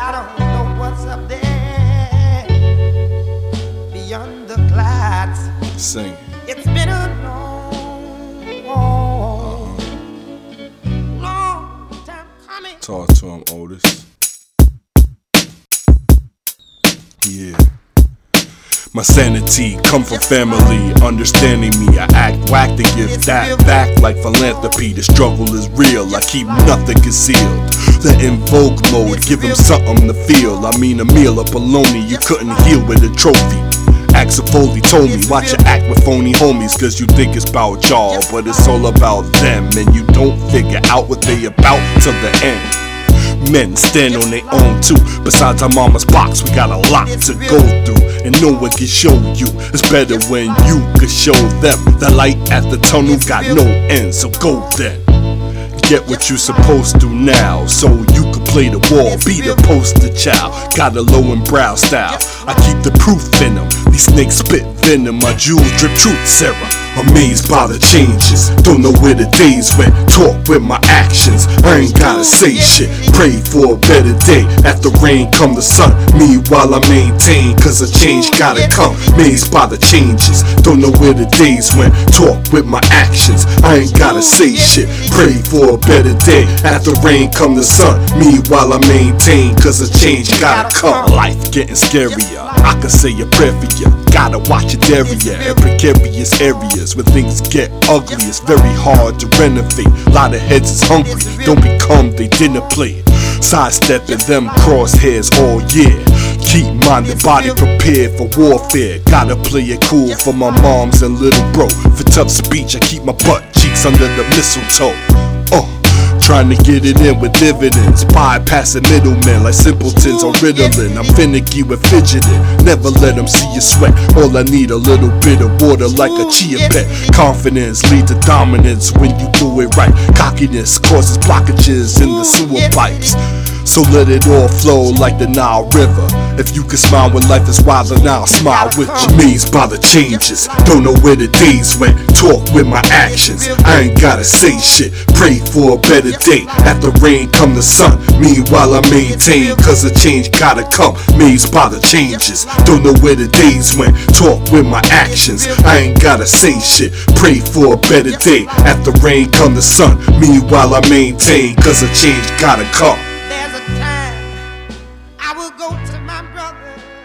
I don't know what's up there beyond the clouds. Sing. It's been a long, long, long time coming. Talk to him, Otis. Yeah. My sanity come from family, understanding me. I act whack to give that back like philanthropy. The struggle is real, I keep nothing concealed. The invoke mode, give him something to feel. I mean, a meal of bologna you couldn't heal with a trophy. Axel Foley told me, watch your act with phony homies, cause you think it's about y'all, but it's all about them, and you don't figure out what they about till the end. Men stand on their own too. Besides our mama's box, we got a lot to go through. And no one can show you. It's better when you can show them. The light at the tunnel got no end, so go then. Get what you're supposed to now, so you can play the wall, be the poster child. Got a low and brow style. I keep the proof in them. These snakes spit venom, my jewels drip truth, Sarah. Amazed by the changes, don't know where the days went. Talk with my actions, I ain't gotta say shit. Pray for a better day. After rain come the sun. Meanwhile I maintain, cause a change gotta come. Amazed by the changes, don't know where the days went. Talk with my actions, I ain't gotta say shit. Pray for a better day. After rain come the sun. Meanwhile I maintain, cause a change gotta come. Life getting scarier. I can say a prayer for you. Gotta watch area in precarious areas. where things get ugly, it's very hard to renovate. A Lot of heads is hungry, don't become they dinner plate. Sidestepping them crosshairs all year. Keep mind and body prepared for warfare. Gotta play it cool for my moms and little bro. For tough speech, I keep my butt cheeks under the mistletoe. Uh. Trying to get it in with dividends, bypassing middlemen like simpletons on Ritalin. I'm finicky with fidgeting, never let them see you sweat. All I need a little bit of water like a chia pet. Confidence leads to dominance when you do it right. Cockiness causes blockages in the sewer pipes. So let it all flow like the Nile River. If you can smile when life is wild, then I'll smile with you. Amazed by the changes, don't know where the days went. Talk with my actions, I ain't gotta say shit. Pray for a better day. After rain come the sun. Meanwhile I maintain, cause a change gotta come. Amazed by the changes, don't know where the days went. Talk with my actions, I ain't gotta say shit. Pray for a better day. After rain come the sun. Meanwhile I maintain, cause a change gotta come will go to my brother.